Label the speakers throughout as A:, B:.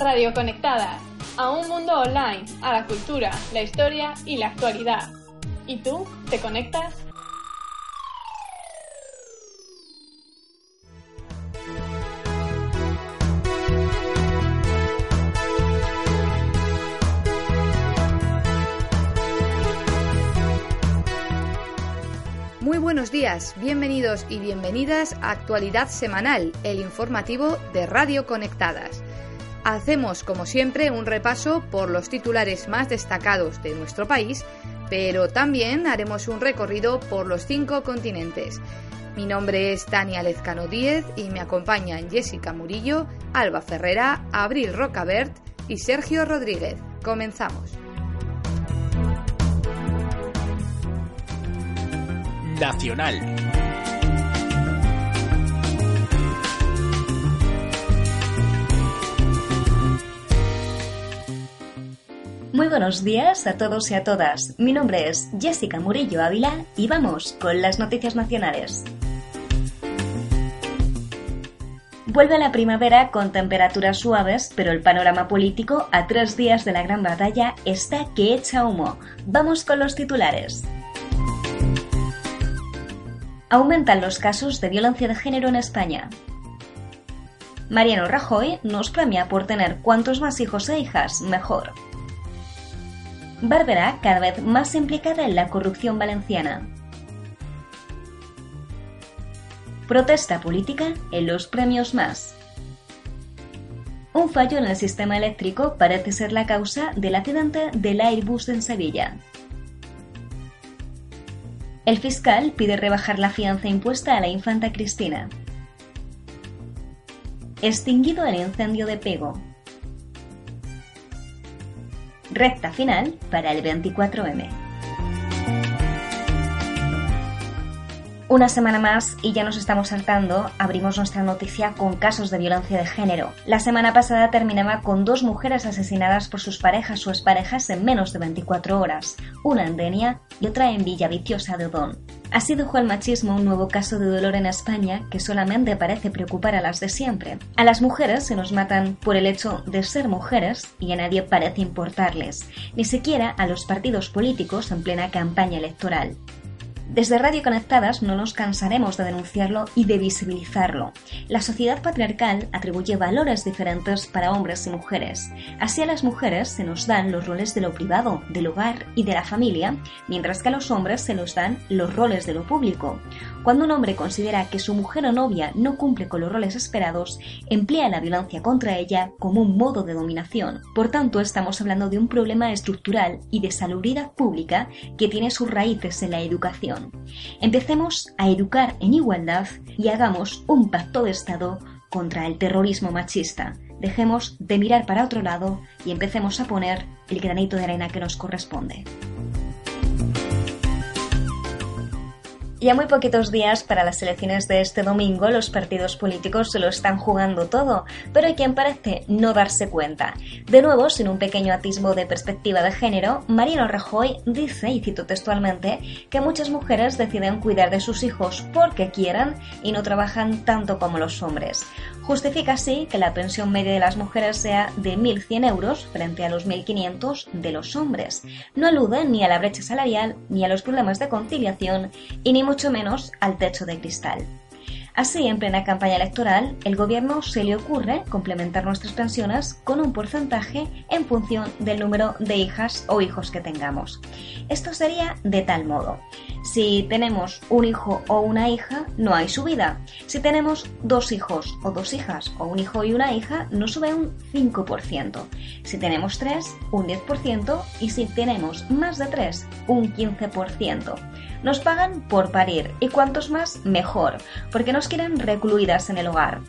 A: Radio Conectadas, a un mundo online, a la cultura, la historia y la actualidad. ¿Y tú te conectas?
B: Muy buenos días, bienvenidos y bienvenidas a Actualidad Semanal, el informativo de Radio Conectadas. Hacemos, como siempre, un repaso por los titulares más destacados de nuestro país, pero también haremos un recorrido por los cinco continentes. Mi nombre es Tania Lezcano Díez y me acompañan Jessica Murillo, Alba Ferrera, Abril Rocabert y Sergio Rodríguez. Comenzamos.
C: Nacional.
D: Muy buenos días a todos y a todas. Mi nombre es Jessica Murillo Ávila y vamos con las noticias nacionales. Vuelve la primavera con temperaturas suaves, pero el panorama político a tres días de la gran batalla está que echa humo. Vamos con los titulares. Aumentan los casos de violencia de género en España. Mariano Rajoy nos premia por tener cuantos más hijos e hijas, mejor. Bárbara cada vez más implicada en la corrupción valenciana. Protesta política en los premios más. Un fallo en el sistema eléctrico parece ser la causa del accidente del Airbus en Sevilla. El fiscal pide rebajar la fianza impuesta a la infanta Cristina. Extinguido el incendio de Pego. Recta final para el 24M. Una semana más y ya nos estamos saltando, abrimos nuestra noticia con casos de violencia de género. La semana pasada terminaba con dos mujeres asesinadas por sus parejas o exparejas en menos de 24 horas, una en Denia y otra en Villaviciosa de Odón. Así dejó el machismo un nuevo caso de dolor en España que solamente parece preocupar a las de siempre. A las mujeres se nos matan por el hecho de ser mujeres y a nadie parece importarles, ni siquiera a los partidos políticos en plena campaña electoral. Desde Radio Conectadas no nos cansaremos de denunciarlo y de visibilizarlo. La sociedad patriarcal atribuye valores diferentes para hombres y mujeres. Así a las mujeres se nos dan los roles de lo privado, del hogar y de la familia, mientras que a los hombres se nos dan los roles de lo público. Cuando un hombre considera que su mujer o novia no cumple con los roles esperados, emplea la violencia contra ella como un modo de dominación. Por tanto, estamos hablando de un problema estructural y de salubridad pública que tiene sus raíces en la educación. Empecemos a educar en igualdad y hagamos un pacto de Estado contra el terrorismo machista. Dejemos de mirar para otro lado y empecemos a poner el granito de arena que nos corresponde. Y a muy poquitos días para las elecciones de este domingo, los partidos políticos se lo están jugando todo, pero hay quien parece no darse cuenta. De nuevo, sin un pequeño atisbo de perspectiva de género, Mariano Rajoy dice, y cito textualmente, que muchas mujeres deciden cuidar de sus hijos porque quieran y no trabajan tanto como los hombres. Justifica así que la pensión media de las mujeres sea de 1.100 euros frente a los 1.500 de los hombres. No alude ni a la brecha salarial, ni a los problemas de conciliación, y ni mucho menos al techo de cristal. Así, en plena campaña electoral, el gobierno se le ocurre complementar nuestras pensiones con un porcentaje en función del número de hijas o hijos que tengamos. Esto sería de tal modo. Si tenemos un hijo o una hija, no hay subida. Si tenemos dos hijos o dos hijas o un hijo y una hija, nos sube un 5%. Si tenemos tres, un 10% y si tenemos más de tres, un 15%. Nos pagan por parir y cuantos más, mejor, porque nos quieren recluidas en el hogar.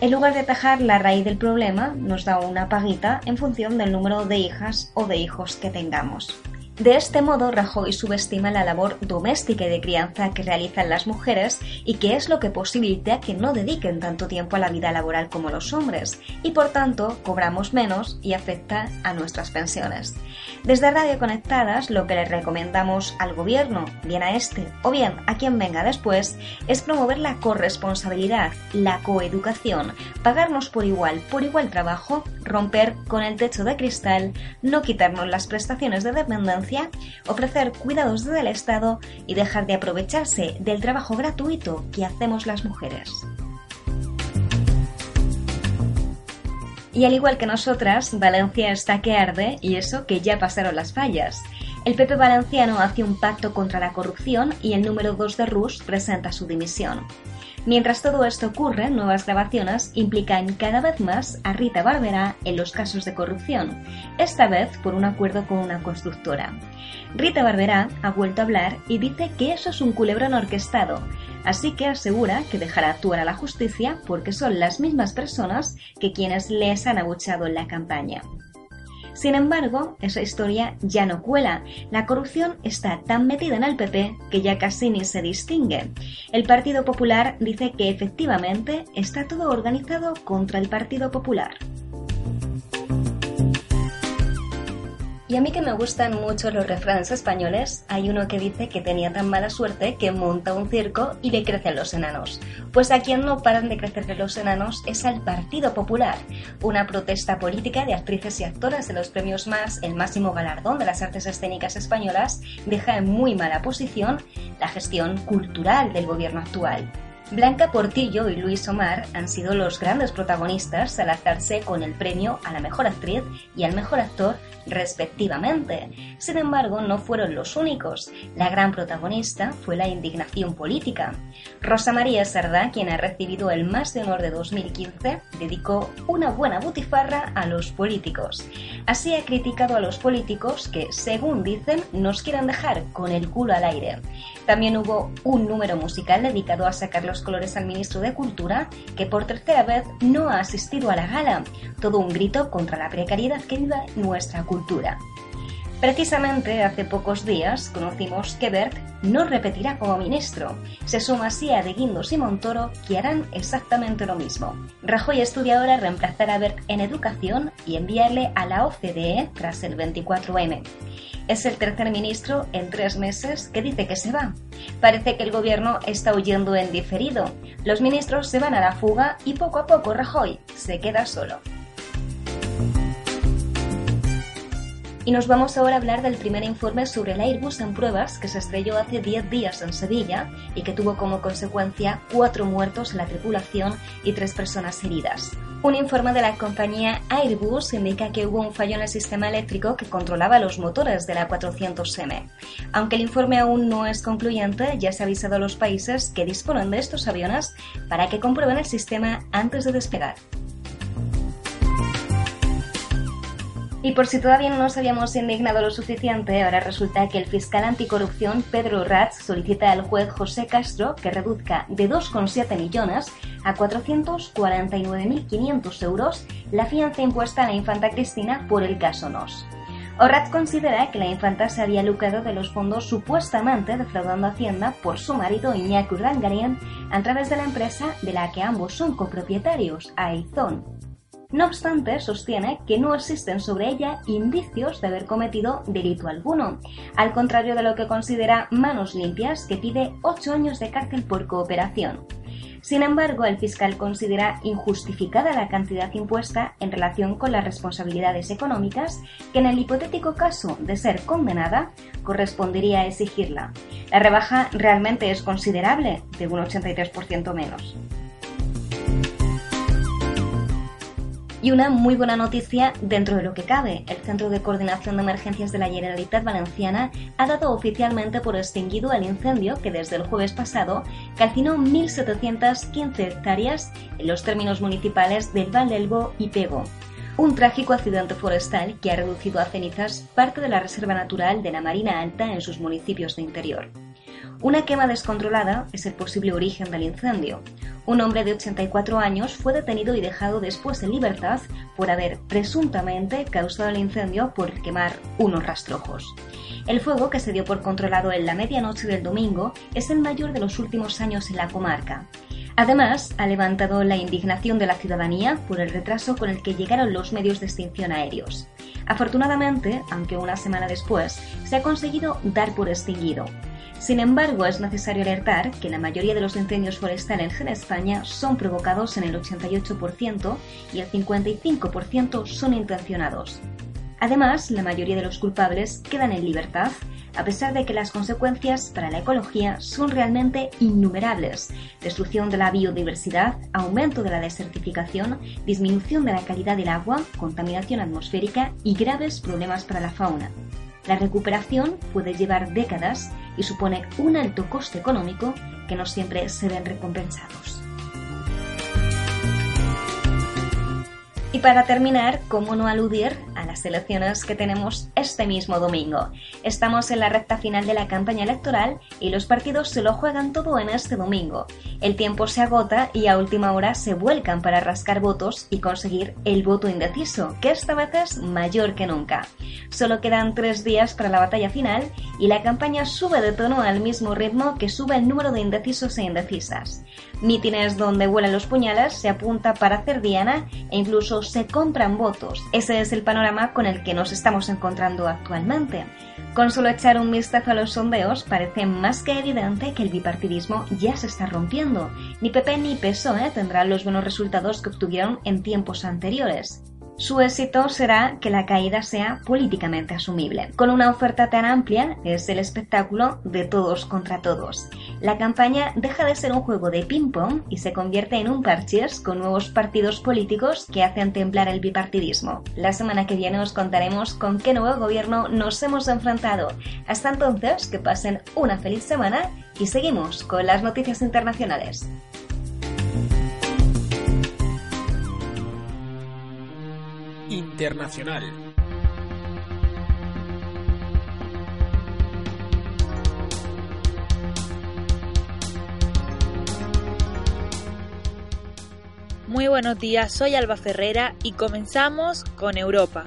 D: En lugar de atajar la raíz del problema, nos da una paguita en función del número de hijas o de hijos que tengamos. De este modo, Rajoy subestima la labor doméstica y de crianza que realizan las mujeres y que es lo que posibilita que no dediquen tanto tiempo a la vida laboral como los hombres, y por tanto cobramos menos y afecta a nuestras pensiones. Desde Radio Conectadas, lo que le recomendamos al gobierno, bien a este o bien a quien venga después, es promover la corresponsabilidad, la coeducación, pagarnos por igual, por igual trabajo, romper con el techo de cristal, no quitarnos las prestaciones de dependencia ofrecer cuidados desde el Estado y dejar de aprovecharse del trabajo gratuito que hacemos las mujeres. Y al igual que nosotras, Valencia está que arde y eso que ya pasaron las fallas. El PP valenciano hace un pacto contra la corrupción y el número 2 de Rus presenta su dimisión. Mientras todo esto ocurre, nuevas grabaciones implican cada vez más a Rita Barberá en los casos de corrupción, esta vez por un acuerdo con una constructora. Rita Barberá ha vuelto a hablar y dice que eso es un culebrón orquestado, así que asegura que dejará actuar a la justicia porque son las mismas personas que quienes les han abuchado en la campaña. Sin embargo, esa historia ya no cuela. La corrupción está tan metida en el PP que ya casi ni se distingue. El Partido Popular dice que efectivamente está todo organizado contra el Partido Popular. Y a mí que me gustan mucho los refranes españoles, hay uno que dice que tenía tan mala suerte que monta un circo y le crecen los enanos. Pues a quien no paran de crecerle los enanos es al Partido Popular, una protesta política de actrices y actoras de los premios más, el máximo galardón de las artes escénicas españolas, deja en muy mala posición la gestión cultural del gobierno actual. Blanca Portillo y Luis Omar han sido los grandes protagonistas al alzarse con el premio a la mejor actriz y al mejor actor respectivamente. Sin embargo, no fueron los únicos. La gran protagonista fue la indignación política. Rosa María Sardá, quien ha recibido el Más de Honor de 2015, dedicó una buena butifarra a los políticos. Así ha criticado a los políticos que, según dicen, nos quieren dejar con el culo al aire. También hubo un número musical dedicado a sacar los colores al ministro de Cultura, que por tercera vez no ha asistido a la gala. Todo un grito contra la precariedad que vive nuestra cultura. Precisamente hace pocos días conocimos que Bert no repetirá como ministro. Se suma así a De Guindos y Montoro, que harán exactamente lo mismo. Rajoy estudia ahora reemplazar a Bert en educación y enviarle a la OCDE tras el 24M. Es el tercer ministro en tres meses que dice que se va. Parece que el gobierno está huyendo en diferido. Los ministros se van a la fuga y poco a poco Rajoy se queda solo. Y nos vamos ahora a hablar del primer informe sobre el Airbus en pruebas que se estrelló hace 10 días en Sevilla y que tuvo como consecuencia cuatro muertos en la tripulación y tres personas heridas. Un informe de la compañía Airbus indica que hubo un fallo en el sistema eléctrico que controlaba los motores de la 400M. Aunque el informe aún no es concluyente, ya se ha avisado a los países que disponen de estos aviones para que comprueben el sistema antes de despegar. Y por si todavía no nos habíamos indignado lo suficiente, ahora resulta que el fiscal anticorrupción Pedro Ratz solicita al juez José Castro que reduzca de 2,7 millones a 449.500 euros la fianza impuesta a la infanta Cristina por el caso NOS. Oratz considera que la infanta se había lucrado de los fondos supuestamente defraudando Hacienda por su marido Iñaki Urdangarien a través de la empresa de la que ambos son copropietarios, Aizón. No obstante, sostiene que no existen sobre ella indicios de haber cometido delito alguno, al contrario de lo que considera Manos Limpias, que pide ocho años de cárcel por cooperación. Sin embargo, el fiscal considera injustificada la cantidad impuesta en relación con las responsabilidades económicas que en el hipotético caso de ser condenada correspondería exigirla. La rebaja realmente es considerable, de un 83% menos. Y una muy buena noticia dentro de lo que cabe. El Centro de Coordinación de Emergencias de la Generalitat Valenciana ha dado oficialmente por extinguido el incendio que desde el jueves pasado calcinó 1.715 hectáreas en los términos municipales del Valdelbo y Pego. Un trágico accidente forestal que ha reducido a cenizas parte de la reserva natural de la Marina Alta en sus municipios de interior. Una quema descontrolada es el posible origen del incendio. Un hombre de 84 años fue detenido y dejado después en libertad por haber presuntamente causado el incendio por quemar unos rastrojos. El fuego, que se dio por controlado en la medianoche del domingo, es el mayor de los últimos años en la comarca. Además, ha levantado la indignación de la ciudadanía por el retraso con el que llegaron los medios de extinción aéreos. Afortunadamente, aunque una semana después, se ha conseguido dar por extinguido. Sin embargo, es necesario alertar que la mayoría de los incendios forestales en España son provocados en el 88% y el 55% son intencionados. Además, la mayoría de los culpables quedan en libertad, a pesar de que las consecuencias para la ecología son realmente innumerables. Destrucción de la biodiversidad, aumento de la desertificación, disminución de la calidad del agua, contaminación atmosférica y graves problemas para la fauna. La recuperación puede llevar décadas y supone un alto coste económico que no siempre se ven recompensados. Y para terminar, ¿cómo no aludir las elecciones que tenemos este mismo domingo? Estamos en la recta final de la campaña electoral y los partidos se lo juegan todo en este domingo. El tiempo se agota y a última hora se vuelcan para rascar votos y conseguir el voto indeciso, que esta vez es mayor que nunca. Solo quedan tres días para la batalla final y la campaña sube de tono al mismo ritmo que sube el número de indecisos e indecisas. Mítines donde vuelan los puñales se apunta para hacer diana e incluso se compran votos. Ese es el panorama con el que nos estamos encontrando actualmente. Con solo echar un vistazo a los sondeos, parece más que evidente que el bipartidismo ya se está rompiendo. Ni PP ni PSOE tendrán los buenos resultados que obtuvieron en tiempos anteriores. Su éxito será que la caída sea políticamente asumible. Con una oferta tan amplia, es el espectáculo de todos contra todos. La campaña deja de ser un juego de ping-pong y se convierte en un parches con nuevos partidos políticos que hacen temblar el bipartidismo. La semana que viene os contaremos con qué nuevo gobierno nos hemos enfrentado. Hasta entonces, que pasen una feliz semana y seguimos con las noticias internacionales.
C: Internacional.
E: Muy buenos días, soy Alba Ferrera y comenzamos con Europa.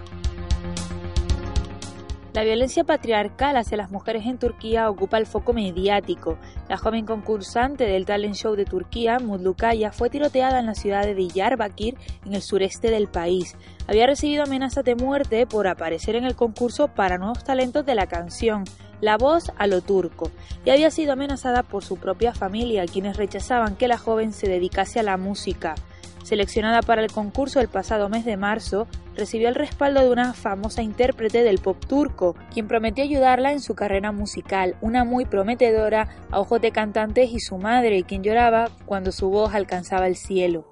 E: La violencia patriarcal hacia las mujeres en Turquía ocupa el foco mediático. La joven concursante del talent show de Turquía, Mudlukaya, fue tiroteada en la ciudad de Diyarbakir, en el sureste del país. Había recibido amenazas de muerte por aparecer en el concurso para nuevos talentos de la canción. La voz a lo turco, y había sido amenazada por su propia familia, quienes rechazaban que la joven se dedicase a la música. Seleccionada para el concurso el pasado mes de marzo, recibió el respaldo de una famosa intérprete del pop turco, quien prometió ayudarla en su carrera musical, una muy prometedora a ojos de cantantes y su madre, quien lloraba cuando su voz alcanzaba el cielo.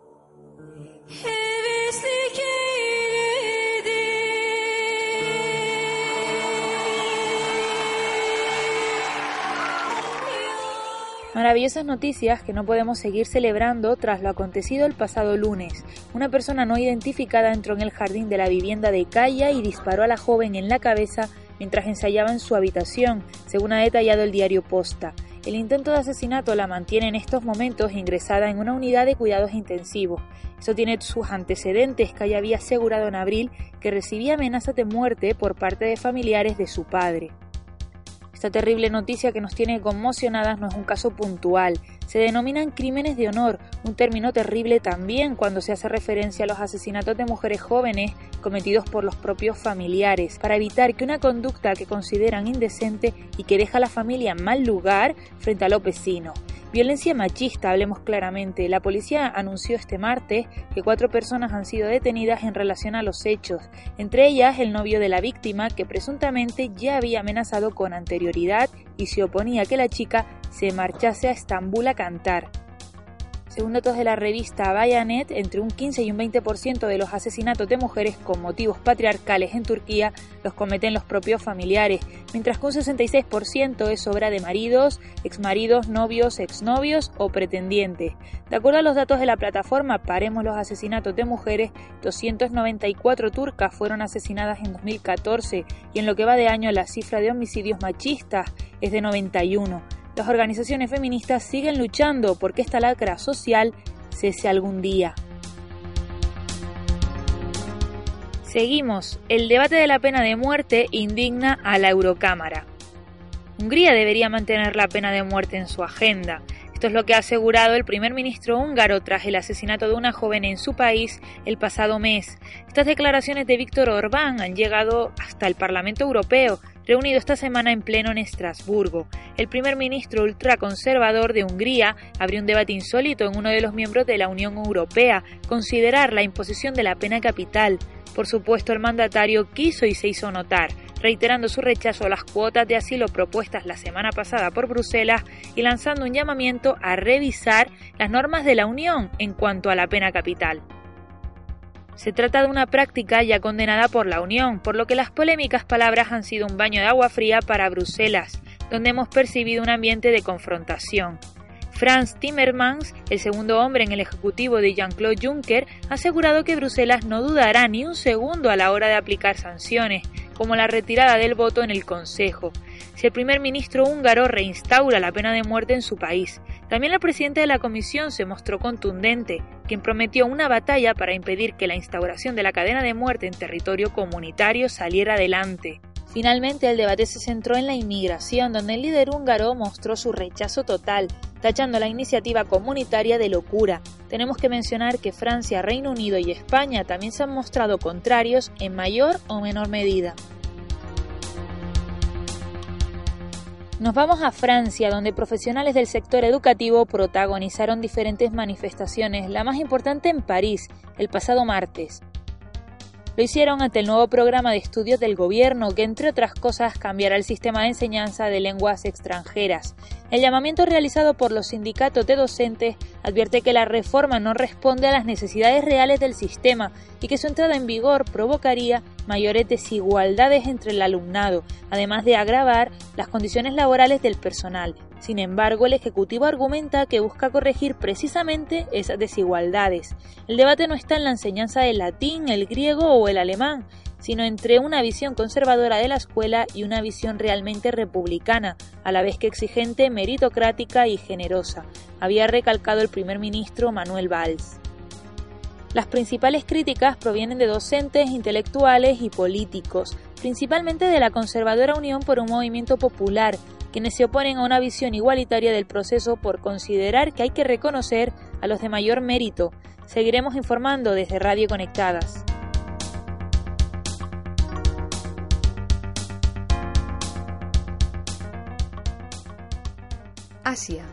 E: Maravillosas noticias que no podemos seguir celebrando tras lo acontecido el pasado lunes. Una persona no identificada entró en el jardín de la vivienda de Kaya y disparó a la joven en la cabeza mientras ensayaba en su habitación, según ha detallado el diario Posta. El intento de asesinato la mantiene en estos momentos ingresada en una unidad de cuidados intensivos. Eso tiene sus antecedentes. Kaya había asegurado en abril que recibía amenazas de muerte por parte de familiares de su padre. Esta terrible noticia que nos tiene conmocionadas no es un caso puntual. Se denominan crímenes de honor, un término terrible también cuando se hace referencia a los asesinatos de mujeres jóvenes cometidos por los propios familiares, para evitar que una conducta que consideran indecente y que deja a la familia en mal lugar frente a los vecinos. Violencia machista, hablemos claramente. La policía anunció este martes que cuatro personas han sido detenidas en relación a los hechos, entre ellas el novio de la víctima que presuntamente ya había amenazado con anterioridad y se oponía a que la chica se marchase a Estambul a cantar. Según datos de la revista Bayanet, entre un 15 y un 20% de los asesinatos de mujeres con motivos patriarcales en Turquía los cometen los propios familiares, mientras que un 66% es obra de maridos, exmaridos, novios, exnovios o pretendientes. De acuerdo a los datos de la plataforma Paremos los asesinatos de mujeres, 294 turcas fueron asesinadas en 2014 y en lo que va de año la cifra de homicidios machistas es de 91. Las organizaciones feministas siguen luchando porque esta lacra social cese algún día. Seguimos. El debate de la pena de muerte indigna a la Eurocámara. Hungría debería mantener la pena de muerte en su agenda. Esto es lo que ha asegurado el primer ministro húngaro tras el asesinato de una joven en su país el pasado mes. Estas declaraciones de Víctor Orbán han llegado hasta el Parlamento Europeo, reunido esta semana en pleno en Estrasburgo. El primer ministro ultraconservador de Hungría abrió un debate insólito en uno de los miembros de la Unión Europea, considerar la imposición de la pena capital. Por supuesto, el mandatario quiso y se hizo notar reiterando su rechazo a las cuotas de asilo propuestas la semana pasada por Bruselas y lanzando un llamamiento a revisar las normas de la Unión en cuanto a la pena capital. Se trata de una práctica ya condenada por la Unión, por lo que las polémicas palabras han sido un baño de agua fría para Bruselas, donde hemos percibido un ambiente de confrontación. Franz Timmermans, el segundo hombre en el ejecutivo de Jean-Claude Juncker, ha asegurado que Bruselas no dudará ni un segundo a la hora de aplicar sanciones, como la retirada del voto en el Consejo, si el primer ministro húngaro reinstaura la pena de muerte en su país. También la presidenta de la Comisión se mostró contundente, quien prometió una batalla para impedir que la instauración de la cadena de muerte en territorio comunitario saliera adelante. Finalmente, el debate se centró en la inmigración, donde el líder húngaro mostró su rechazo total, tachando la iniciativa comunitaria de locura. Tenemos que mencionar que Francia, Reino Unido y España también se han mostrado contrarios en mayor o menor medida. Nos vamos a Francia, donde profesionales del sector educativo protagonizaron diferentes manifestaciones, la más importante en París, el pasado martes. Lo hicieron ante el nuevo programa de estudios del gobierno que, entre otras cosas, cambiará el sistema de enseñanza de lenguas extranjeras. El llamamiento realizado por los sindicatos de docentes advierte que la reforma no responde a las necesidades reales del sistema y que su entrada en vigor provocaría mayores desigualdades entre el alumnado, además de agravar las condiciones laborales del personal. Sin embargo, el Ejecutivo argumenta que busca corregir precisamente esas desigualdades. El debate no está en la enseñanza del latín, el griego o el alemán, sino entre una visión conservadora de la escuela y una visión realmente republicana, a la vez que exigente, meritocrática y generosa, había recalcado el primer ministro Manuel Valls. Las principales críticas provienen de docentes, intelectuales y políticos, principalmente de la conservadora Unión por un movimiento popular, quienes se oponen a una visión igualitaria del proceso por considerar que hay que reconocer a los de mayor mérito. Seguiremos informando desde Radio Conectadas.
B: Asia.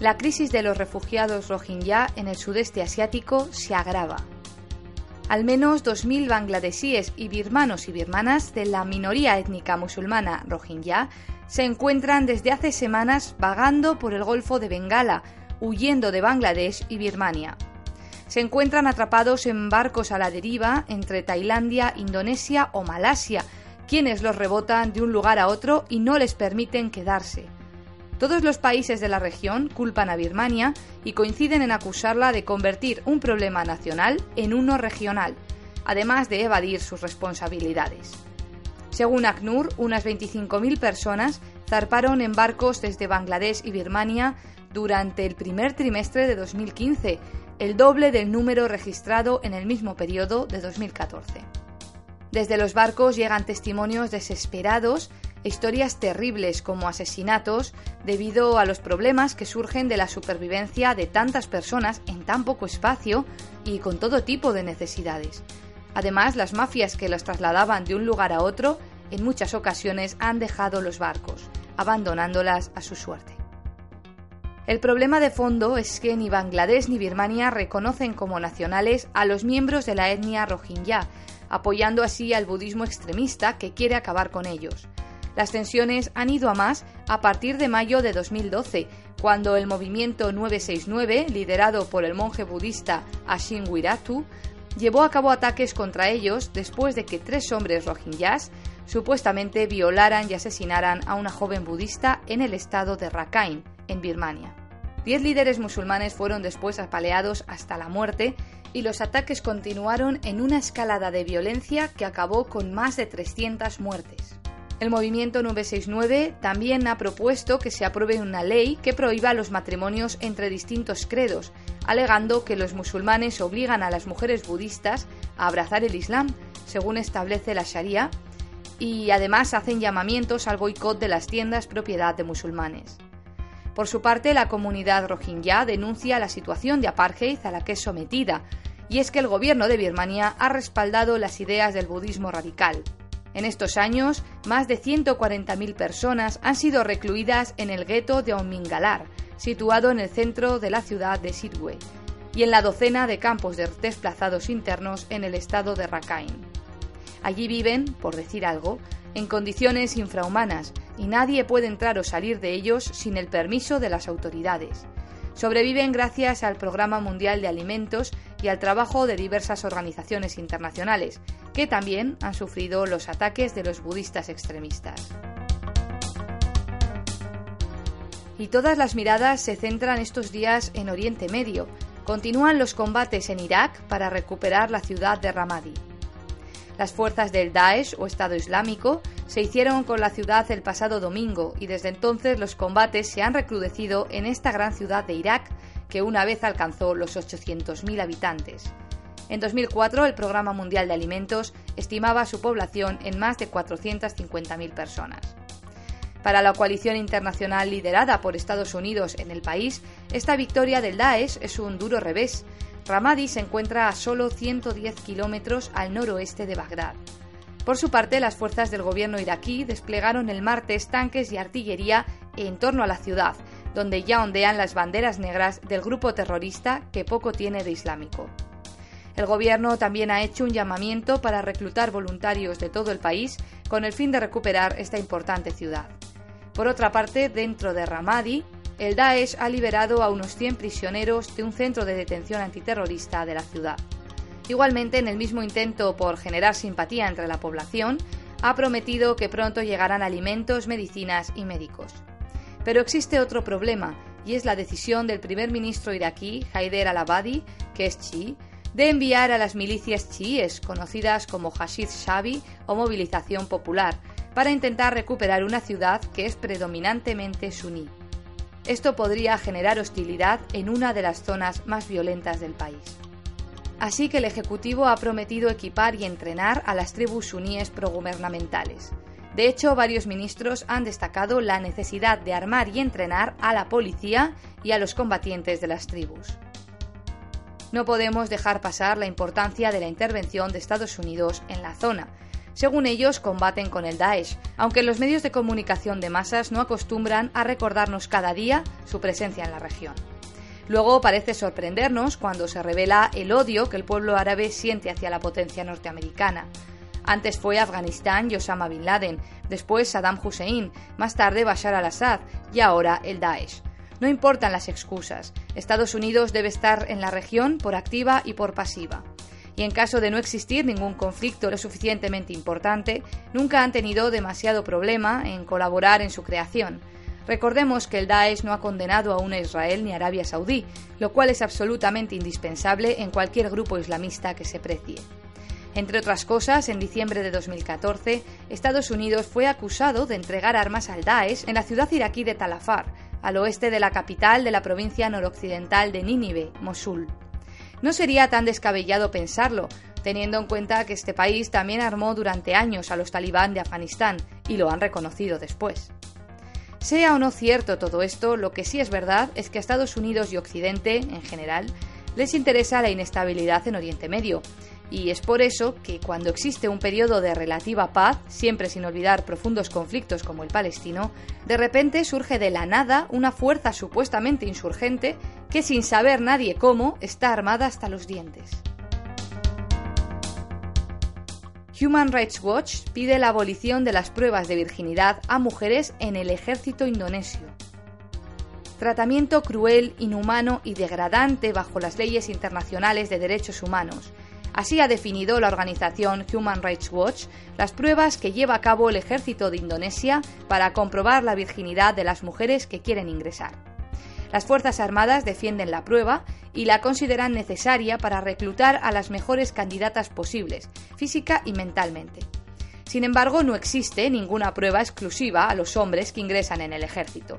B: La crisis de los refugiados rohingya en el sudeste asiático se agrava. Al menos 2.000 bangladesíes y birmanos y birmanas de la minoría étnica musulmana rohingya se encuentran desde hace semanas vagando por el Golfo de Bengala, huyendo de Bangladesh y Birmania. Se encuentran atrapados en barcos a la deriva entre Tailandia, Indonesia o Malasia, quienes los rebotan de un lugar a otro y no les permiten quedarse. Todos los países de la región culpan a Birmania y coinciden en acusarla de convertir un problema nacional en uno regional, además de evadir sus responsabilidades. Según ACNUR, unas 25.000 personas zarparon en barcos desde Bangladesh y Birmania durante el primer trimestre de 2015, el doble del número registrado en el mismo periodo de 2014. Desde los barcos llegan testimonios desesperados historias terribles como asesinatos debido a los problemas que surgen de la supervivencia de tantas personas en tan poco espacio y con todo tipo de necesidades. Además, las mafias que los trasladaban de un lugar a otro en muchas ocasiones han dejado los barcos, abandonándolas a su suerte. El problema de fondo es que ni Bangladesh ni Birmania reconocen como nacionales a los miembros de la etnia rohingya, apoyando así al budismo extremista que quiere acabar con ellos. Las tensiones han ido a más a partir de mayo de 2012, cuando el movimiento 969, liderado por el monje budista Ashin Wiratu, llevó a cabo ataques contra ellos después de que tres hombres rohingyas supuestamente violaran y asesinaran a una joven budista en el estado de Rakhine, en Birmania. Diez líderes musulmanes fueron después apaleados hasta la muerte y los ataques continuaron en una escalada de violencia que acabó con más de 300 muertes. El movimiento 969 también ha propuesto que se apruebe una ley que prohíba los matrimonios entre distintos credos, alegando que los musulmanes obligan a las mujeres budistas a abrazar el Islam, según establece la Sharia, y además hacen llamamientos al boicot de las tiendas propiedad de musulmanes. Por su parte, la comunidad rohingya denuncia la situación de apartheid a la que es sometida, y es que el gobierno de Birmania ha respaldado las ideas del budismo radical. En estos años, más de 140.000 personas han sido recluidas en el gueto de Omingalar, situado en el centro de la ciudad de Sidwe, y en la docena de campos de desplazados internos en el estado de Rakhine. Allí viven, por decir algo, en condiciones infrahumanas y nadie puede entrar o salir de ellos sin el permiso de las autoridades. Sobreviven gracias al Programa Mundial de Alimentos y al trabajo de diversas organizaciones internacionales, que también han sufrido los ataques de los budistas extremistas. Y todas las miradas se centran estos días en Oriente Medio. Continúan los combates en Irak para recuperar la ciudad de Ramadi. Las fuerzas del Daesh o Estado Islámico se hicieron con la ciudad el pasado domingo y desde entonces los combates se han recrudecido en esta gran ciudad de Irak que una vez alcanzó los 800.000 habitantes. En 2004 el Programa Mundial de Alimentos estimaba su población en más de 450.000 personas. Para la coalición internacional liderada por Estados Unidos en el país, esta victoria del Daesh es un duro revés, Ramadi se encuentra a solo 110 kilómetros al noroeste de Bagdad. Por su parte, las fuerzas del gobierno iraquí desplegaron el martes tanques y artillería en torno a la ciudad, donde ya ondean las banderas negras del grupo terrorista que poco tiene de islámico. El gobierno también ha hecho un llamamiento para reclutar voluntarios de todo el país con el fin de recuperar esta importante ciudad. Por otra parte, dentro de Ramadi, el Daesh ha liberado a unos 100 prisioneros de un centro de detención antiterrorista de la ciudad. Igualmente, en el mismo intento por generar simpatía entre la población, ha prometido que pronto llegarán alimentos, medicinas y médicos. Pero existe otro problema, y es la decisión del primer ministro iraquí, Haider al-Abadi, que es chií, de enviar a las milicias chiíes, conocidas como Hashid Shabi o Movilización Popular, para intentar recuperar una ciudad que es predominantemente suní. Esto podría generar hostilidad en una de las zonas más violentas del país. Así que el Ejecutivo ha prometido equipar y entrenar a las tribus suníes progubernamentales. De hecho, varios ministros han destacado la necesidad de armar y entrenar a la policía y a los combatientes de las tribus. No podemos dejar pasar la importancia de la intervención de Estados Unidos en la zona, según ellos, combaten con el Daesh, aunque los medios de comunicación de masas no acostumbran a recordarnos cada día su presencia en la región. Luego parece sorprendernos cuando se revela el odio que el pueblo árabe siente hacia la potencia norteamericana. Antes fue Afganistán y Osama Bin Laden, después Saddam Hussein, más tarde Bashar al-Assad y ahora el Daesh. No importan las excusas, Estados Unidos debe estar en la región por activa y por pasiva y en caso de no existir ningún conflicto lo suficientemente importante, nunca han tenido demasiado problema en colaborar en su creación. Recordemos que el Daesh no ha condenado a una Israel ni Arabia Saudí, lo cual es absolutamente indispensable en cualquier grupo islamista que se precie. Entre otras cosas, en diciembre de 2014, Estados Unidos fue acusado de entregar armas al Daesh en la ciudad iraquí de Talafar, al oeste de la capital de la provincia noroccidental de Nínive, Mosul. No sería tan descabellado pensarlo, teniendo en cuenta que este país también armó durante años a los talibán de Afganistán y lo han reconocido después. Sea o no cierto todo esto, lo que sí es verdad es que a Estados Unidos y Occidente, en general, les interesa la inestabilidad en Oriente Medio, y es por eso que cuando existe un periodo de relativa paz, siempre sin olvidar profundos conflictos como el palestino, de repente surge de la nada una fuerza supuestamente insurgente que sin saber nadie cómo está armada hasta los dientes. Human Rights Watch pide la abolición de las pruebas de virginidad a mujeres en el ejército indonesio. Tratamiento cruel, inhumano y degradante bajo las leyes internacionales de derechos humanos, Así ha definido la organización Human Rights Watch las pruebas que lleva a cabo el ejército de Indonesia para comprobar la virginidad de las mujeres que quieren ingresar. Las Fuerzas Armadas defienden la prueba y la consideran necesaria para reclutar a las mejores candidatas posibles, física y mentalmente. Sin embargo, no existe ninguna prueba exclusiva a los hombres que ingresan en el ejército.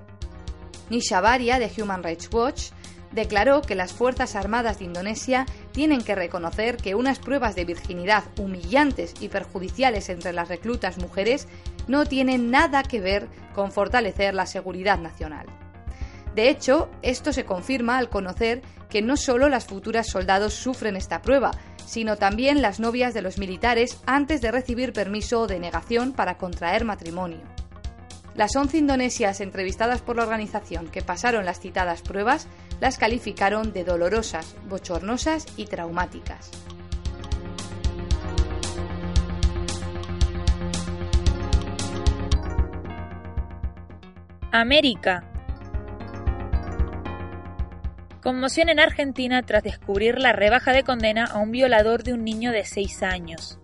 B: Nisha Varia, de Human Rights Watch, declaró que las Fuerzas Armadas de Indonesia tienen que reconocer que unas pruebas de virginidad humillantes y perjudiciales entre las reclutas mujeres no tienen nada que ver con fortalecer la seguridad nacional. De hecho, esto se confirma al conocer que no solo las futuras soldados sufren esta prueba, sino también las novias de los militares antes de recibir permiso o denegación para contraer matrimonio. Las 11 indonesias entrevistadas por la organización que pasaron las citadas pruebas las calificaron de dolorosas, bochornosas y traumáticas.
E: América. Conmoción en Argentina tras descubrir la rebaja de condena a un violador de un niño de 6 años.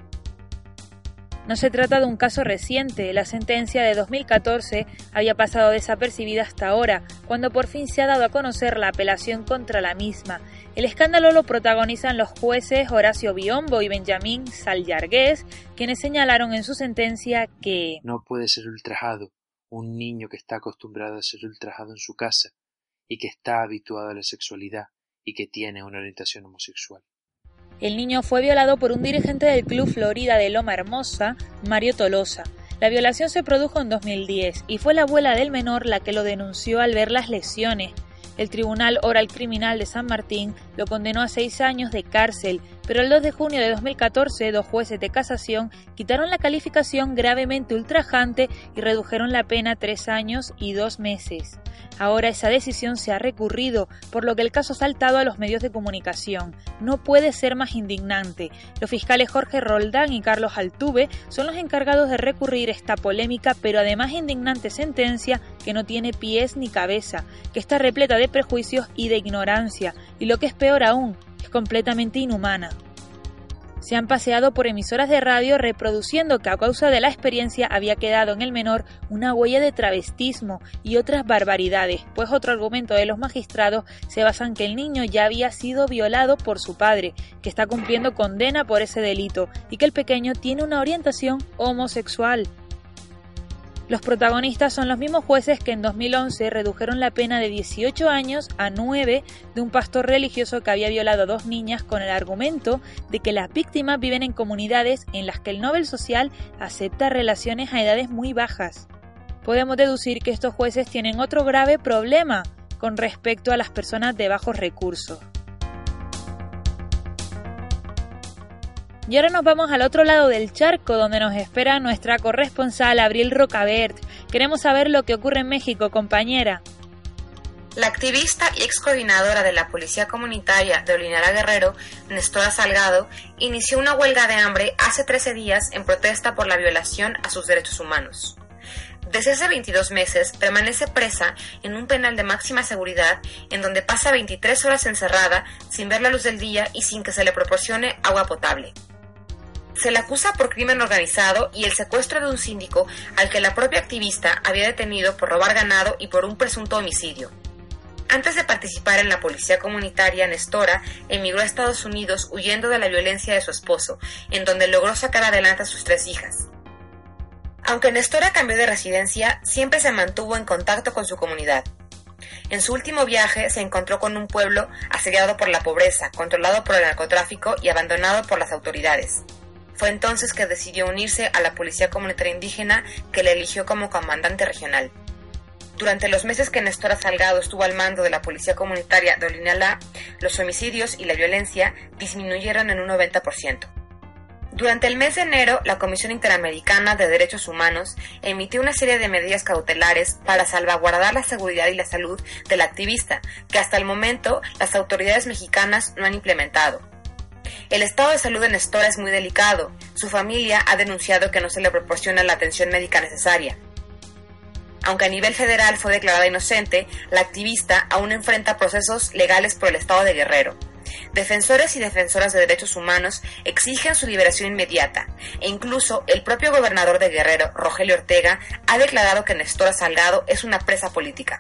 E: No se trata de un caso reciente, la sentencia de 2014 había pasado desapercibida hasta ahora, cuando por fin se ha dado a conocer la apelación contra la misma. El escándalo lo protagonizan los jueces Horacio Biombo y Benjamín Salyargués, quienes señalaron en su sentencia que
F: no puede ser ultrajado un niño que está acostumbrado a ser ultrajado en su casa y que está habituado a la sexualidad y que tiene una orientación homosexual.
E: El niño fue violado por un dirigente del Club Florida de Loma Hermosa, Mario Tolosa. La violación se produjo en 2010 y fue la abuela del menor la que lo denunció al ver las lesiones. El Tribunal Oral Criminal de San Martín lo condenó a seis años de cárcel, pero el 2 de junio de 2014 dos jueces de casación quitaron la calificación gravemente ultrajante y redujeron la pena a tres años y dos meses. Ahora esa decisión se ha recurrido, por lo que el caso ha saltado a los medios de comunicación. No puede ser más indignante. Los fiscales Jorge Roldán y Carlos Altuve son los encargados de recurrir esta polémica pero además indignante sentencia que no tiene pies ni cabeza, que está repleta de prejuicios y de ignorancia, y lo que es peor aún, es completamente inhumana se han paseado por emisoras de radio reproduciendo que a causa de la experiencia había quedado en el menor una huella de travestismo y otras barbaridades, pues otro argumento de los magistrados se basa en que el niño ya había sido violado por su padre, que está cumpliendo condena por ese delito, y que el pequeño tiene una orientación homosexual. Los protagonistas son los mismos jueces que en 2011 redujeron la pena de 18 años a 9 de un pastor religioso que había violado a dos niñas con el argumento de que las víctimas viven en comunidades en las que el Nobel Social acepta relaciones a edades muy bajas. Podemos deducir que estos jueces tienen otro grave problema con respecto a las personas de bajos recursos. Y ahora nos vamos al otro lado del charco, donde nos espera nuestra corresponsal Abril Rocabert. Queremos saber lo que ocurre en México, compañera.
G: La activista y ex coordinadora de la Policía Comunitaria de Olinara Guerrero, Nestora Salgado, inició una huelga de hambre hace 13 días en protesta por la violación a sus derechos humanos. Desde hace 22 meses permanece presa en un penal de máxima seguridad en donde pasa 23 horas encerrada sin ver la luz del día y sin que se le proporcione agua potable. Se le acusa por crimen organizado y el secuestro de un síndico al que la propia activista había detenido por robar ganado y por un presunto homicidio. Antes de participar en la policía comunitaria, Nestora emigró a Estados Unidos huyendo de la violencia de su esposo, en donde logró sacar adelante a sus tres hijas. Aunque Nestora cambió de residencia, siempre se mantuvo en contacto con su comunidad. En su último viaje se encontró con un pueblo asediado por la pobreza, controlado por el narcotráfico y abandonado por las autoridades. Fue entonces que decidió unirse a la Policía Comunitaria Indígena que le eligió como comandante regional. Durante los meses que Nestora Salgado estuvo al mando de la Policía Comunitaria de Olinalá, los homicidios y la violencia disminuyeron en un 90%. Durante el mes de enero, la Comisión Interamericana de Derechos Humanos emitió una serie de medidas cautelares para salvaguardar la seguridad y la salud del activista, que hasta el momento las autoridades mexicanas no han implementado. El estado de salud de Nestora es muy delicado. Su familia ha denunciado que no se le proporciona la atención médica necesaria. Aunque a nivel federal fue declarada inocente, la activista aún enfrenta procesos legales por el estado de Guerrero. Defensores y defensoras de derechos humanos exigen su liberación inmediata e incluso el propio gobernador de Guerrero, Rogelio Ortega, ha declarado que Nestora Salgado es una presa política.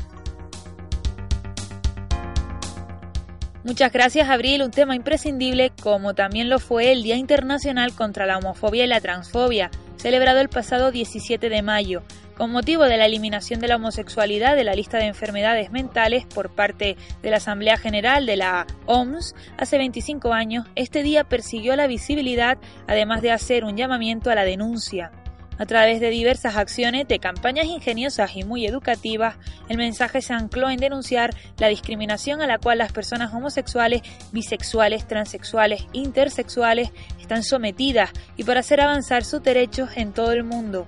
E: Muchas gracias, Abril. Un tema imprescindible, como también lo fue el Día Internacional contra la Homofobia y la Transfobia. celebrado el pasado 17 de mayo, con motivo de la eliminación de la homosexualidad de la lista de enfermedades mentales por parte de la Asamblea General de la OMS hace 25 años, este día persiguió la visibilidad, además de hacer un llamamiento a la denuncia. A través de diversas acciones de campañas ingeniosas y muy educativas, el mensaje se ancló en denunciar la discriminación a la cual las personas homosexuales, bisexuales, transexuales, intersexuales están sometidas y para hacer avanzar sus derechos en todo el mundo.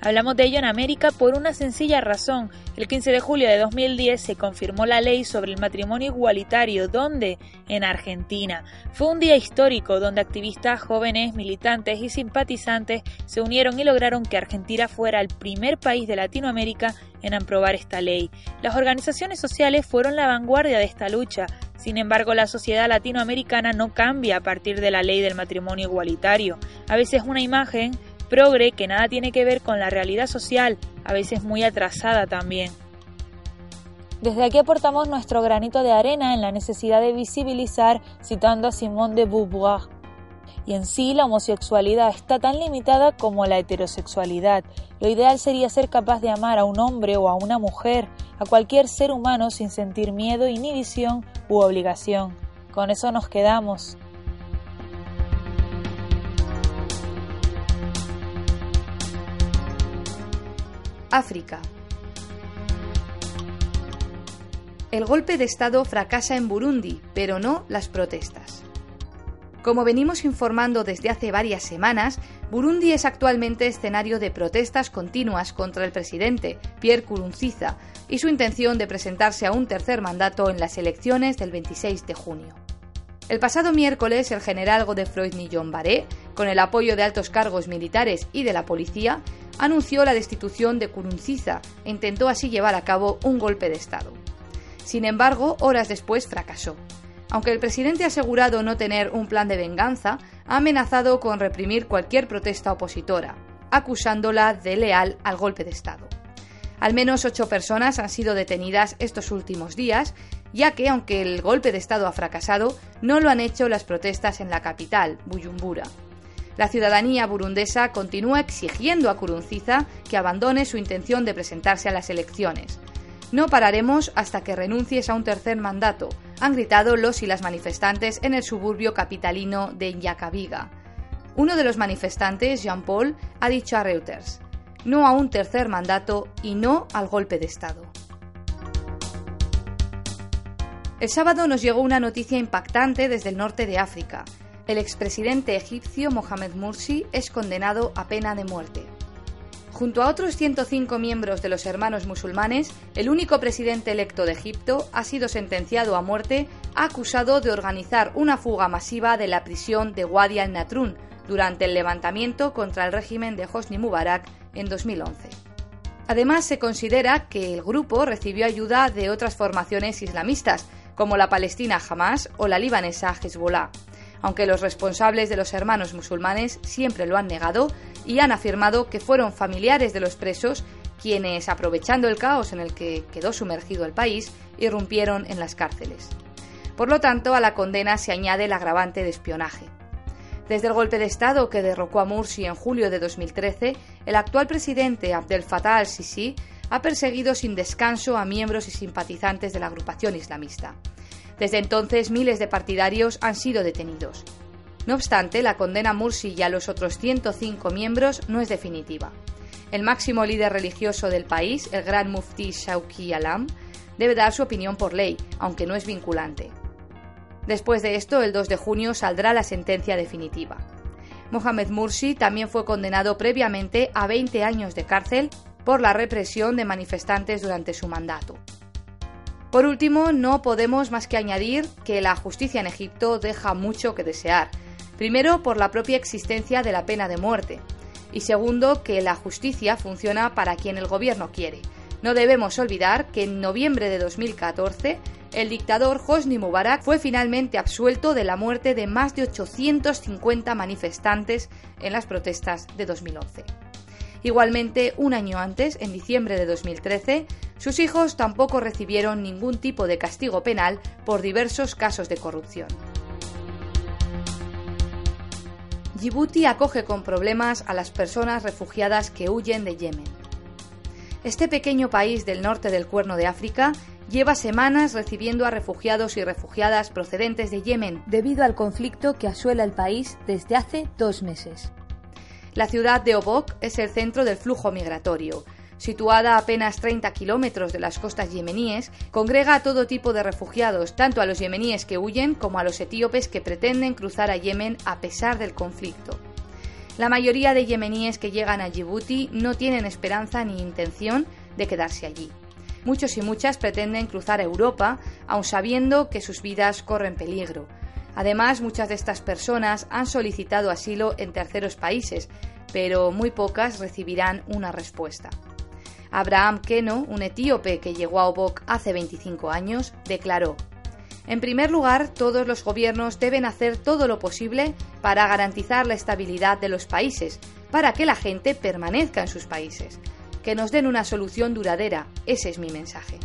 E: Hablamos de ello en América por una sencilla razón. El 15 de julio de 2010 se confirmó la ley sobre el matrimonio igualitario, donde, en Argentina, fue un día histórico donde activistas, jóvenes, militantes y simpatizantes se unieron y lograron que Argentina fuera el primer país de Latinoamérica en aprobar esta ley. Las organizaciones sociales fueron la vanguardia de esta lucha. Sin embargo, la sociedad latinoamericana no cambia a partir de la ley del matrimonio igualitario. A veces una imagen progre que nada tiene que ver con la realidad social, a veces muy atrasada también. Desde aquí aportamos nuestro granito de arena en la necesidad de visibilizar, citando a Simone de Beauvoir. Y en sí la homosexualidad está tan limitada como la heterosexualidad. Lo ideal sería ser capaz de amar a un hombre o a una mujer, a cualquier ser humano sin sentir miedo, inhibición u obligación. Con eso nos quedamos.
B: África. El golpe de Estado fracasa en Burundi, pero no las protestas. Como venimos informando desde hace varias semanas, Burundi es actualmente escenario de protestas continuas contra el presidente, Pierre Kurunziza, y su intención de presentarse a un tercer mandato en las elecciones del 26 de junio. El pasado miércoles, el general Godefroid Nillon Baré, con el apoyo de altos cargos militares y de la policía, anunció la destitución de Kurunziza e intentó así llevar a cabo un golpe de Estado. Sin embargo, horas después fracasó. Aunque el presidente ha asegurado no tener un plan de venganza, ha amenazado con reprimir cualquier protesta opositora, acusándola de leal al golpe de Estado. Al menos ocho personas han sido detenidas estos últimos días, ya que, aunque el golpe de Estado ha fracasado, no lo han hecho las protestas en la capital, Buyumbura. La ciudadanía burundesa continúa exigiendo a Kurunziza que abandone su intención de presentarse a las elecciones. No pararemos hasta que renuncies a un tercer mandato, han gritado los y las manifestantes en el suburbio capitalino de Nyakabiga. Uno de los manifestantes, Jean Paul, ha dicho a Reuters, no a un tercer mandato y no al golpe de Estado. El sábado nos llegó una noticia impactante desde el norte de África el expresidente egipcio Mohamed Mursi es condenado a pena de muerte. Junto a otros 105 miembros de los hermanos musulmanes, el único presidente electo de Egipto ha sido sentenciado a muerte acusado de organizar una fuga masiva de la prisión de Wadi al-Natrun durante el levantamiento contra el régimen de Hosni Mubarak en 2011. Además, se considera que el grupo recibió ayuda de otras formaciones islamistas, como la palestina Hamas o la libanesa Hezbollah aunque los responsables de los hermanos musulmanes siempre lo han negado y han afirmado que fueron familiares de los presos quienes, aprovechando el caos en el que quedó sumergido el país, irrumpieron en las cárceles. Por lo tanto, a la condena se añade el agravante de espionaje. Desde el golpe de Estado que derrocó a Mursi en julio de 2013, el actual presidente Abdel Fattah al-Sisi ha perseguido sin descanso a miembros y simpatizantes de la agrupación islamista. Desde entonces miles de partidarios han sido detenidos. No obstante, la condena a Mursi y a los otros 105 miembros no es definitiva. El máximo líder religioso del país, el gran mufti Shauki Alam, debe dar su opinión por ley, aunque no es vinculante. Después de esto, el 2 de junio saldrá la sentencia definitiva. Mohamed Mursi también fue condenado previamente a 20 años de cárcel por la represión de manifestantes durante su mandato. Por último, no podemos más que añadir que la justicia en Egipto deja mucho que desear. Primero, por la propia existencia de la pena de muerte. Y segundo, que la justicia funciona para quien el gobierno quiere. No debemos olvidar que en noviembre de 2014 el dictador Hosni Mubarak fue finalmente absuelto de la muerte de más de 850 manifestantes en las protestas de 2011. Igualmente, un año antes, en diciembre de 2013, sus hijos tampoco recibieron ningún tipo de castigo penal por diversos casos de corrupción. Djibouti acoge con problemas a las personas refugiadas que huyen de Yemen. Este pequeño país del norte del Cuerno de África lleva semanas recibiendo a refugiados y refugiadas procedentes de Yemen
E: debido al conflicto que asuela el país desde hace dos meses.
B: La ciudad de Obok es el centro del flujo migratorio. Situada a apenas 30 kilómetros de las costas yemeníes, congrega a todo tipo de refugiados, tanto a los yemeníes que huyen como a los etíopes que pretenden cruzar a Yemen a pesar del conflicto. La mayoría de yemeníes que llegan a Djibouti no tienen esperanza ni intención de quedarse allí. Muchos y muchas pretenden cruzar a Europa, aun sabiendo que sus vidas corren peligro. Además, muchas de estas personas han solicitado asilo en terceros países, pero muy pocas recibirán una respuesta. Abraham Keno, un etíope que llegó a Obok hace 25 años, declaró en primer lugar, todos los gobiernos deben hacer todo lo posible para garantizar la estabilidad de los países, para que la gente permanezca en sus países. Que nos den una solución duradera, ese es mi mensaje.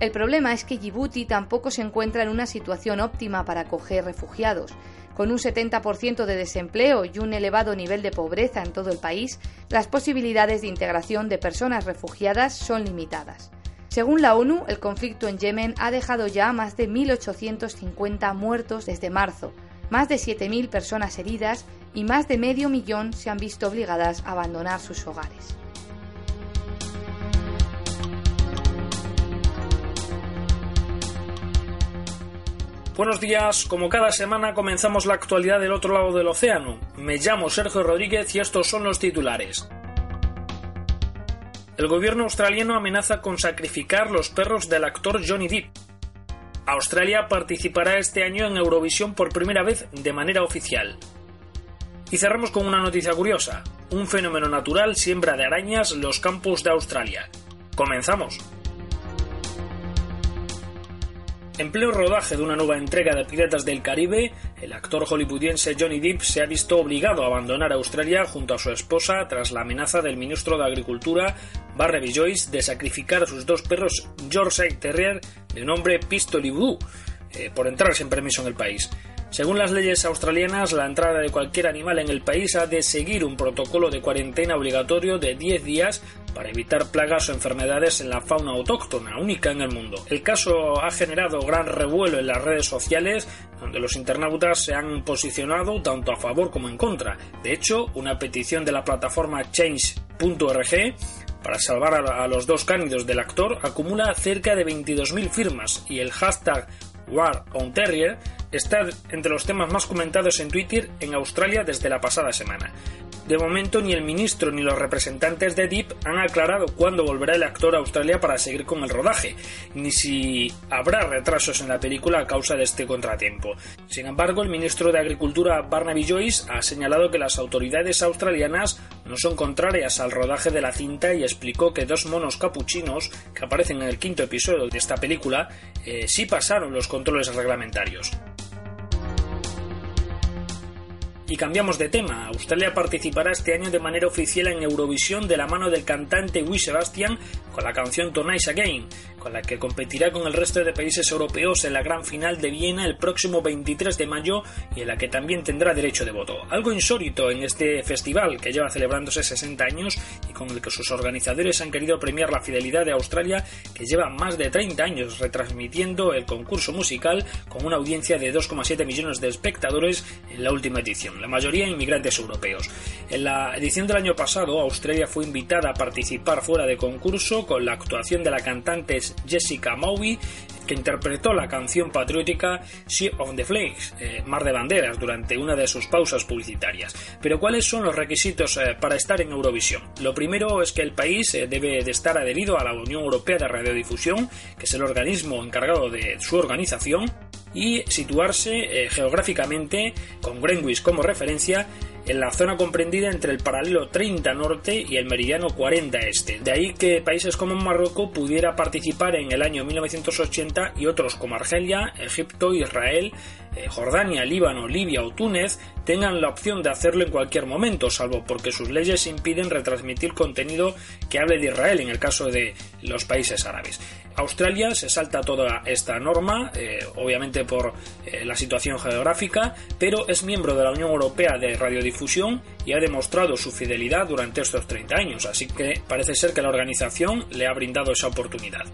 B: El problema es que Djibouti tampoco se encuentra en una situación óptima para acoger refugiados. Con un 70% de desempleo y un elevado nivel de pobreza en todo el país, las posibilidades de integración de personas refugiadas son limitadas. Según la ONU, el conflicto en Yemen ha dejado ya más de 1.850 muertos desde marzo, más de 7.000 personas heridas y más de medio millón se han visto obligadas a abandonar sus hogares.
H: Buenos días, como cada semana comenzamos la actualidad del otro lado del océano. Me llamo Sergio Rodríguez y estos son los titulares. El gobierno australiano amenaza con sacrificar los perros del actor Johnny Depp. Australia participará este año en Eurovisión por primera vez de manera oficial. Y cerramos con una noticia curiosa. Un fenómeno natural siembra de arañas los campos de Australia. Comenzamos. En pleno rodaje de una nueva entrega de Piratas del Caribe, el actor hollywoodiense Johnny Depp se ha visto obligado a abandonar Australia junto a su esposa tras la amenaza del ministro de Agricultura, Barnaby Joyce, de sacrificar a sus dos perros Yorkshire Terrier de nombre Pistol y eh, por entrar sin permiso en el país. Según las leyes australianas, la entrada de cualquier animal en el país ha de seguir un protocolo de cuarentena obligatorio de 10 días para evitar plagas o enfermedades en la fauna autóctona, única en el mundo. El caso ha generado gran revuelo en las redes sociales, donde los internautas se han posicionado tanto a favor como en contra. De hecho, una petición de la plataforma change.org para salvar a los dos cánidos del actor acumula cerca de 22.000 firmas y el hashtag War on Terrier está entre los temas más comentados en Twitter en Australia desde la pasada semana. De momento ni el ministro ni los representantes de Deep han aclarado cuándo volverá el actor a Australia para seguir con el rodaje, ni si habrá retrasos en la película a causa de este contratiempo. Sin embargo, el ministro de Agricultura Barnaby Joyce ha señalado que las autoridades australianas no son contrarias al rodaje de la cinta y explicó que dos monos capuchinos que aparecen en el quinto episodio de esta película eh, sí pasaron los controles reglamentarios. Y cambiamos de tema. Australia participará este año de manera oficial en Eurovisión de la mano del cantante Will Sebastian con la canción Tonight's Again, con la que competirá con el resto de países europeos en la gran final de Viena el próximo 23 de mayo y en la que también tendrá derecho de voto. Algo insólito en este festival que lleva celebrándose 60 años con el que sus organizadores han querido premiar la fidelidad de Australia que lleva más de 30 años retransmitiendo el concurso musical con una audiencia de 2,7 millones de espectadores en la última edición, la mayoría inmigrantes europeos. En la edición del año pasado, Australia fue invitada a participar fuera de concurso con la actuación de la cantante Jessica Maui, que interpretó la canción patriótica Ship of the Flags, eh, Mar de Banderas, durante una de sus pausas publicitarias. Pero ¿cuáles son los requisitos eh, para estar en Eurovisión? Lo primero es que el país eh, debe de estar adherido a la Unión Europea de Radiodifusión, que es el organismo encargado de su organización, y situarse geográficamente, con Greenwich como referencia, en la zona comprendida entre el paralelo 30 norte y el meridiano 40 este. De ahí que países como Marruecos pudiera participar en el año 1980 y otros como Argelia, Egipto, Israel, eh, Jordania, Líbano, Libia o Túnez tengan la opción de hacerlo en cualquier momento, salvo porque sus leyes impiden retransmitir contenido que hable de Israel en el caso de los países árabes. Australia se salta toda esta norma, eh, obviamente por eh, la situación geográfica, pero es miembro de la Unión Europea de Radiodifusión y ha demostrado su fidelidad durante estos 30 años, así que parece ser que la organización le ha brindado esa oportunidad.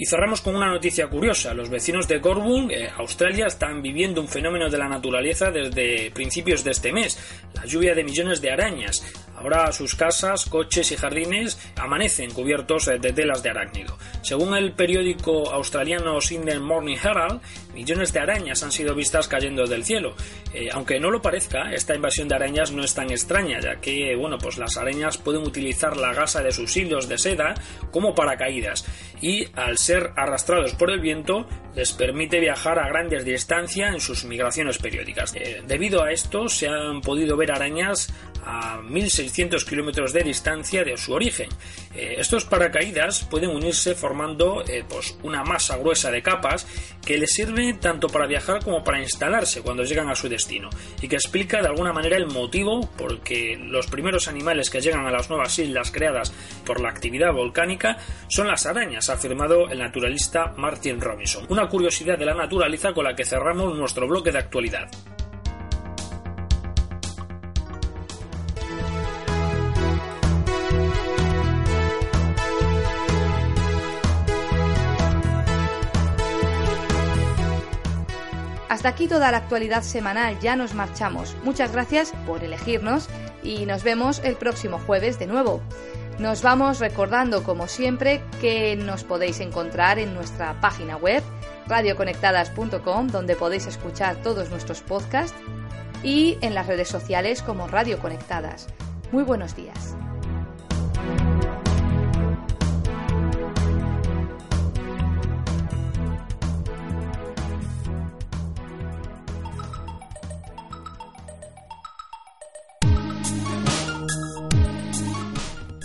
H: Y cerramos con una noticia curiosa. Los vecinos de Gorbung, eh, Australia, están viviendo un fenómeno de la naturaleza desde principios de este mes, la lluvia de millones de arañas. Ahora sus casas, coches y jardines amanecen cubiertos eh, de telas de arácnido. Según el periódico australiano Sydney Morning Herald, millones de arañas han sido vistas cayendo del cielo. Eh, aunque no lo parezca, esta invasión de arañas no es tan extraña, ya que bueno, pues las arañas pueden utilizar la gasa de sus hilos de seda como paracaídas y al ser arrastrados por el viento les permite viajar a grandes distancias en sus migraciones periódicas. Eh, debido a esto se han podido ver arañas a 1600 kilómetros de distancia de su origen. Eh, estos paracaídas pueden unirse formando eh, pues una masa gruesa de capas que les sirve tanto para viajar como para instalarse cuando llegan a su destino y que explica de alguna manera el motivo por que los primeros animales que llegan a las nuevas islas creadas por la actividad volcánica son las arañas, ha afirmado el naturalista Martin Robinson. Una curiosidad de la naturaleza con la que cerramos nuestro bloque de actualidad.
B: Hasta aquí toda la actualidad semanal, ya nos marchamos. Muchas gracias por elegirnos y nos vemos el próximo jueves de nuevo. Nos vamos recordando, como siempre, que nos podéis encontrar en nuestra página web radioconectadas.com, donde podéis escuchar todos nuestros podcasts, y en las redes sociales como Radio Conectadas. Muy buenos días.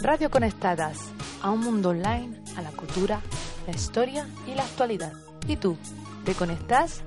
E: Radio Conectadas, a un mundo online, a la cultura, la historia y la actualidad. ¿Y tú? ¿Te conectas?